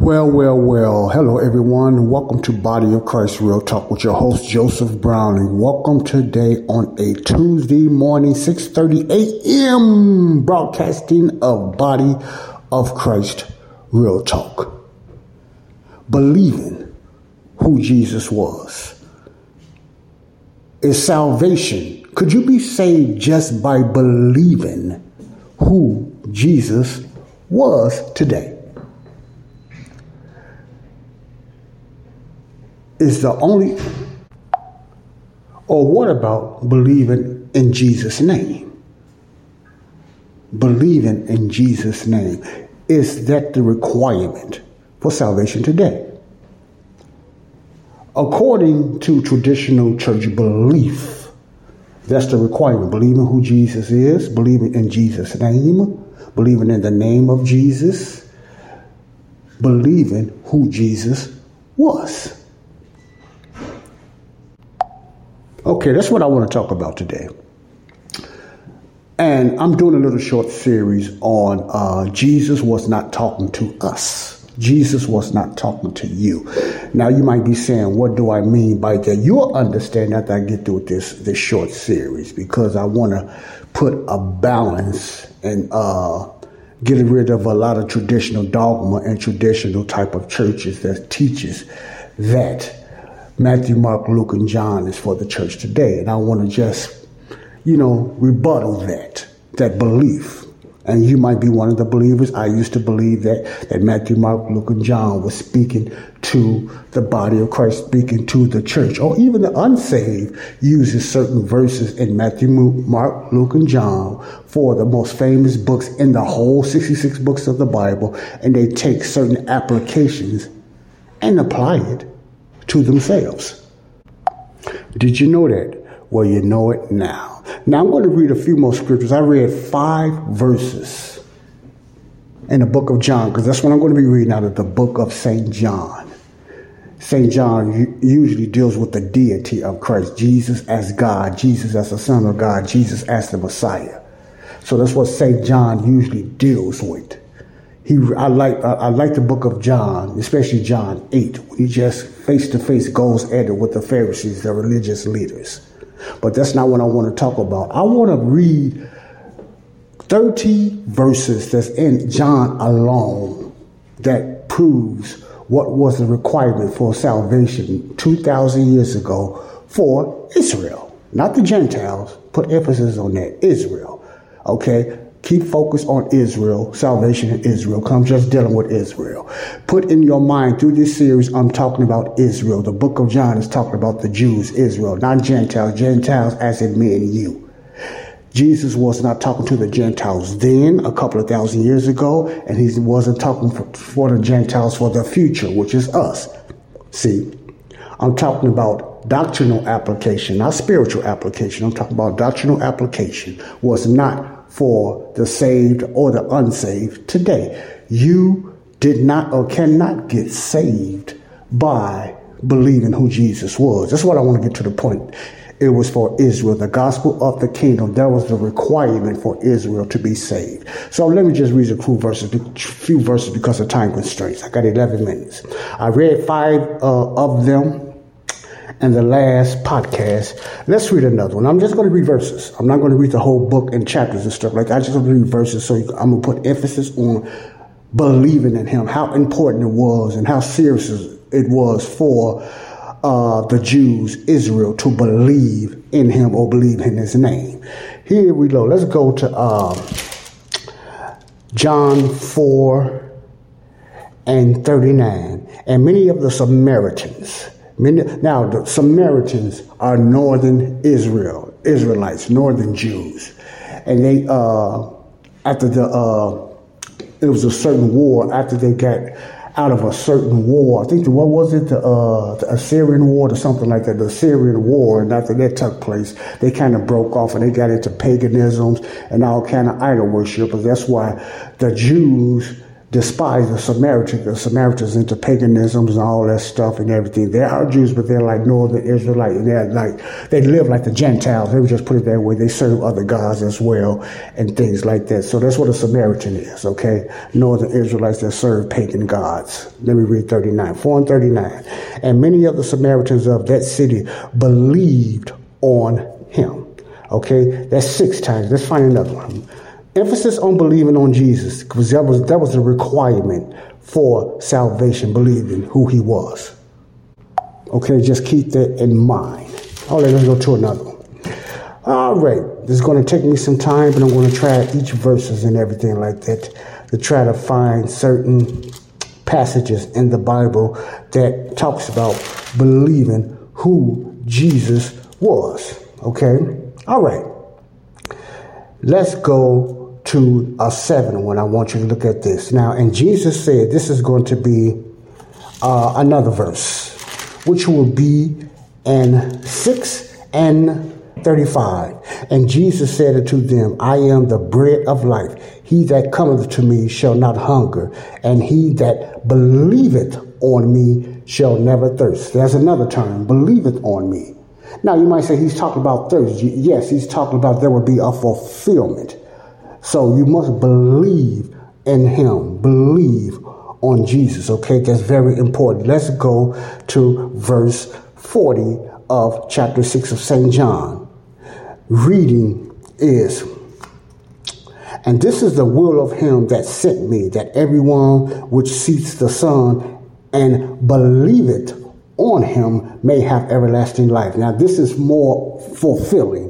Well, well, well. Hello, everyone. Welcome to Body of Christ Real Talk with your host Joseph Browning. Welcome today on a Tuesday morning, 6:30 a.m. broadcasting of Body of Christ Real Talk. Believing who Jesus was is salvation. Could you be saved just by believing who Jesus was today? is the only. Or what about believing in Jesus' name? Believing in Jesus' name. Is that the requirement for salvation today? According to traditional church belief, that's the requirement. Believing who Jesus is, believing in Jesus' name, believing in the name of Jesus, believing who Jesus was. Okay, that's what I want to talk about today. And I'm doing a little short series on uh, Jesus was not talking to us. Jesus was not talking to you. Now you might be saying, what do I mean by that? You'll understand after I get through this this short series because I want to put a balance and uh, get rid of a lot of traditional dogma and traditional type of churches that teaches that Matthew, Mark, Luke, and John is for the church today. And I want to just, you know, rebuttal that, that belief. And you might be one of the believers. I used to believe that, that Matthew, Mark, Luke, and John was speaking to the body of Christ, speaking to the church, or even the unsaved uses certain verses in Matthew, Mark, Luke, and John for the most famous books in the whole 66 books of the Bible, and they take certain applications and apply it to themselves. Did you know that? Well, you know it now. Now I'm going to read a few more scriptures. I read five verses in the book of John because that's what I'm going to be reading out of the book of St. John. St. John usually deals with the deity of Christ, Jesus as God, Jesus as the Son of God, Jesus as the Messiah. So that's what St. John usually deals with he I like I like the book of John, especially John eight, when he just face to face goes at it with the Pharisees, the religious leaders. But that's not what I want to talk about. I want to read 30 verses that's in John alone that proves what was the requirement for salvation 2,000 years ago for Israel. Not the Gentiles, put emphasis on that, Israel. Okay? Keep focus on Israel, salvation in Israel. Come just dealing with Israel. Put in your mind through this series, I'm talking about Israel. The book of John is talking about the Jews, Israel, not Gentiles. Gentiles as in me and you. Jesus was not talking to the Gentiles then, a couple of thousand years ago, and he wasn't talking for, for the Gentiles for the future, which is us. See, I'm talking about doctrinal application, not spiritual application. I'm talking about doctrinal application was not for the saved or the unsaved today. You did not or cannot get saved by believing who Jesus was. That's what I want to get to the point. It was for Israel, the gospel of the kingdom. That was the requirement for Israel to be saved. So let me just read a few verses, a few verses because of time constraints. I got 11 minutes. I read five uh, of them and the last podcast. Let's read another one. I'm just going to read verses. I'm not going to read the whole book and chapters and stuff like. I just want to read verses. So I'm going to put emphasis on believing in Him, how important it was, and how serious it was for uh, the Jews, Israel, to believe in Him or believe in His name. Here we go. Let's go to uh, John 4 and 39. And many of the Samaritans, many, now the Samaritans are northern Israel, Israelites, northern Jews. And they, uh, after the, uh, it was a certain war, after they got out of a certain war. I think what was it, the, uh, the Assyrian War or something like that, the Assyrian War. And after that took place, they kind of broke off and they got into paganisms and all kind of idol worship. But that's why the Jews despise the Samaritans. The Samaritans into paganisms and all that stuff and everything. They are Jews, but they're like northern Israelite. And they're like, they live like the Gentiles. They would just put it that way. They serve other gods as well and things like that. So that's what a Samaritan is, okay? Northern Israelites that serve pagan gods. Let me read 39, 4 and 39. And many of the Samaritans of that city believed on him. Okay, that's six times. Let's find another one emphasis on believing on Jesus because that was that was the requirement for salvation, believing who he was. Okay, just keep that in mind. All right, let's go to another one. All right, this is going to take me some time, but I'm going to try each verses and everything like that to try to find certain passages in the Bible that talks about believing who Jesus was. Okay, all right. Let's go to a seven when I want you to look at this. Now, and Jesus said, this is going to be uh, another verse, which will be in 6 and 35. And Jesus said unto them, I am the bread of life. He that cometh to me shall not hunger, and he that believeth on me shall never thirst. There's another term, believeth on me. Now you might say he's talking about thirst. Yes, he's talking about there will be a fulfillment. So you must believe in him, believe on Jesus, okay? That's very important. Let's go to verse 40 of chapter 6 of St. John. Reading is, and this is the will of him that sent me, that everyone which seeks the Son and believeth on him may have everlasting life. Now, this is more fulfilling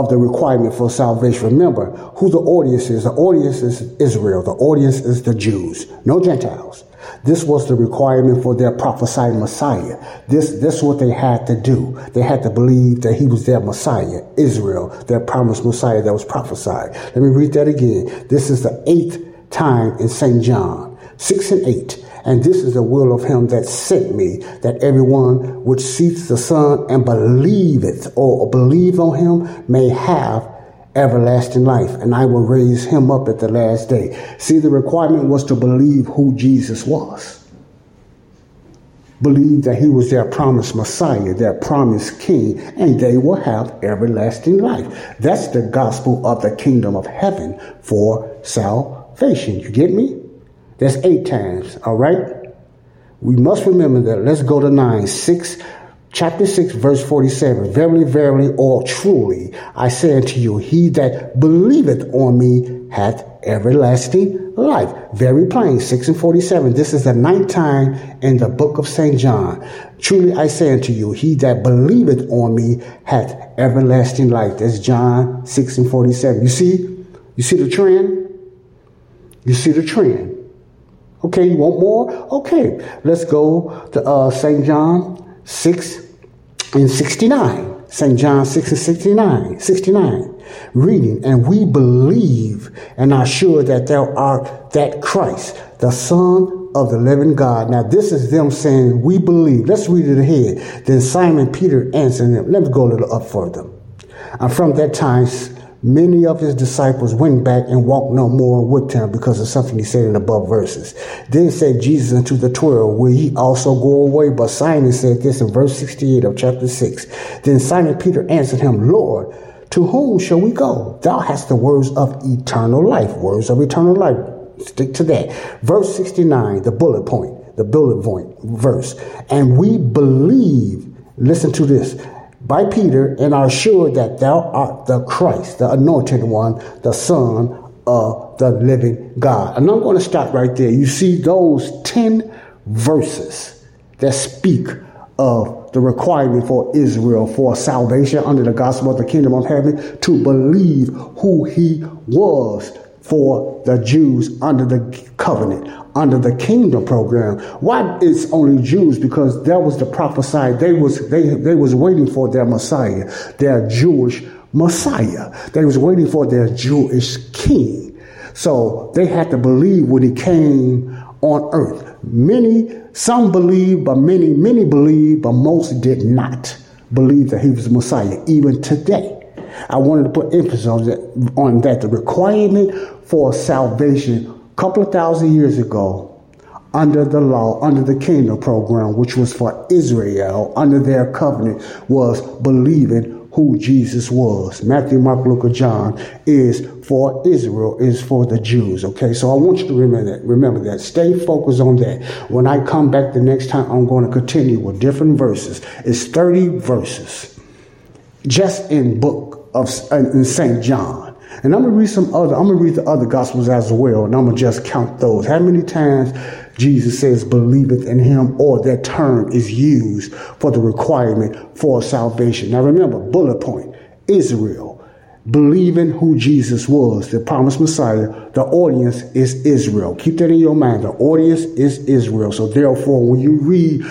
of the requirement for salvation. Remember who the audience is. The audience is Israel. The audience is the Jews, no Gentiles. This was the requirement for their prophesied Messiah. This, this is what they had to do. They had to believe that he was their Messiah, Israel, their promised Messiah that was prophesied. Let me read that again. This is the eighth time in St. John, six and eight. And this is the will of him that sent me, that everyone which seeks the Son and believeth or believe on him may have everlasting life, and I will raise him up at the last day. See, the requirement was to believe who Jesus was. Believe that he was their promised Messiah, their promised King, and they will have everlasting life. That's the gospel of the kingdom of heaven for salvation. You get me? That's eight times, all right? We must remember that. Let's go to 9. 6, chapter 6, verse 47. Verily, verily, or truly, I say unto you, he that believeth on me hath everlasting life. Very plain. 6 and 47. This is the ninth time in the book of St. John. Truly I say unto you, he that believeth on me hath everlasting life. That's John 6 and 47. You see? You see the trend? You see the trend. Okay, you want more? Okay, let's go to uh, St. John 6 and 69. St. John 6 and 69. 69. Reading, and we believe and are sure that thou art that Christ, the Son of the living God. Now, this is them saying, We believe. Let's read it ahead. Then Simon Peter answered them. Let me go a little up further. And from that time, Many of his disciples went back and walked no more with him because of something he said in the above verses. Then said Jesus unto the twelve, Will ye also go away? But Simon said this in verse 68 of chapter 6. Then Simon Peter answered him, Lord, to whom shall we go? Thou hast the words of eternal life. Words of eternal life. Stick to that. Verse 69, the bullet point, the bullet point verse. And we believe, listen to this, by Peter and are sure that thou art the Christ, the anointed one, the Son of the living God. And I'm going to stop right there. You see those 10 verses that speak of the requirement for Israel for salvation under the gospel of the kingdom of heaven to believe who he was for the Jews under the covenant, under the kingdom program. Why it's only Jews? Because that was the prophesied. They was they they was waiting for their Messiah, their Jewish Messiah. They was waiting for their Jewish king. So they had to believe when he came on earth. Many, some believe, but many, many believe, but most did not believe that he was Messiah, even today. I wanted to put emphasis on that, on that. The requirement for salvation a couple of thousand years ago under the law, under the kingdom program, which was for Israel, under their covenant, was believing who Jesus was. Matthew, Mark, Luke, and John is for Israel, is for the Jews. Okay, so I want you to remember that. Remember that. Stay focused on that. When I come back the next time, I'm going to continue with different verses. It's 30 verses just in book of in St. John. And I'm gonna read some other, I'm gonna read the other gospels as well, and I'm gonna just count those. How many times Jesus says, believeth in him, or that term is used for the requirement for salvation. Now remember, bullet point Israel, believing who Jesus was, the promised Messiah, the audience is Israel. Keep that in your mind. The audience is Israel. So therefore, when you read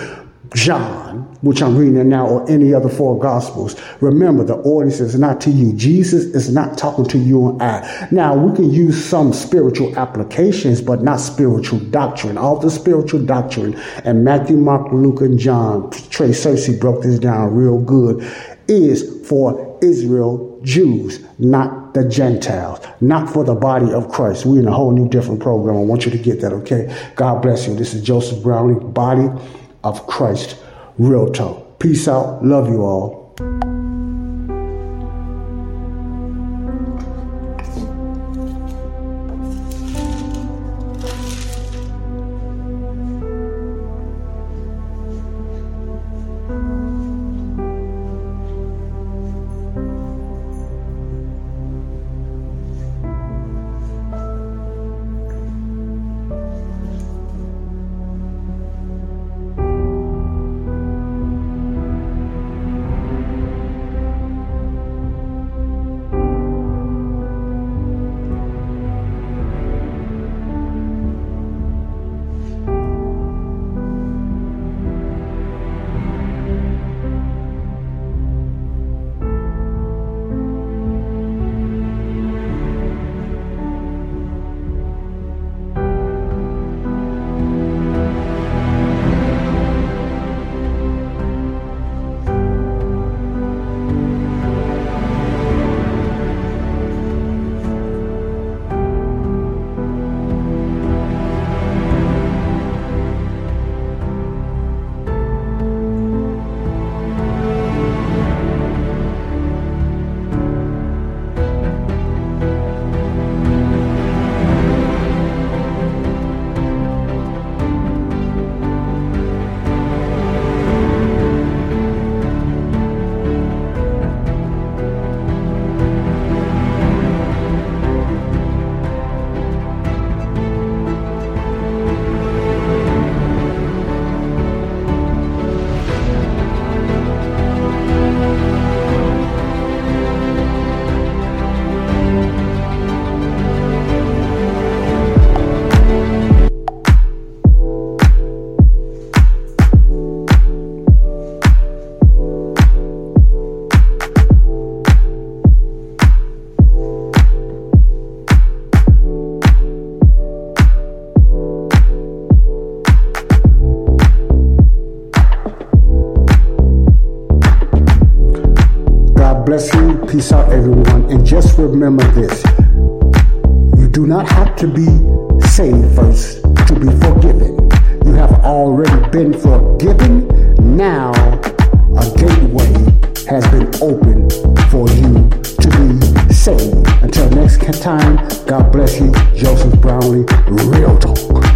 John, which I'm reading it now, or any other four gospels, remember the audience is not to you. Jesus is not talking to you and I. Now, we can use some spiritual applications, but not spiritual doctrine. All the spiritual doctrine, and Matthew, Mark, Luke, and John, Trey Cersei broke this down real good, is for Israel, Jews, not the Gentiles, not for the body of Christ. We're in a whole new different program. I want you to get that, okay? God bless you. This is Joseph Brownlee, body of Christ. Real talk. Peace out. Love you all. Everyone. And just remember this you do not have to be saved first to be forgiven. You have already been forgiven. Now, a gateway has been opened for you to be saved. Until next time, God bless you. Joseph Brownlee, Real Talk.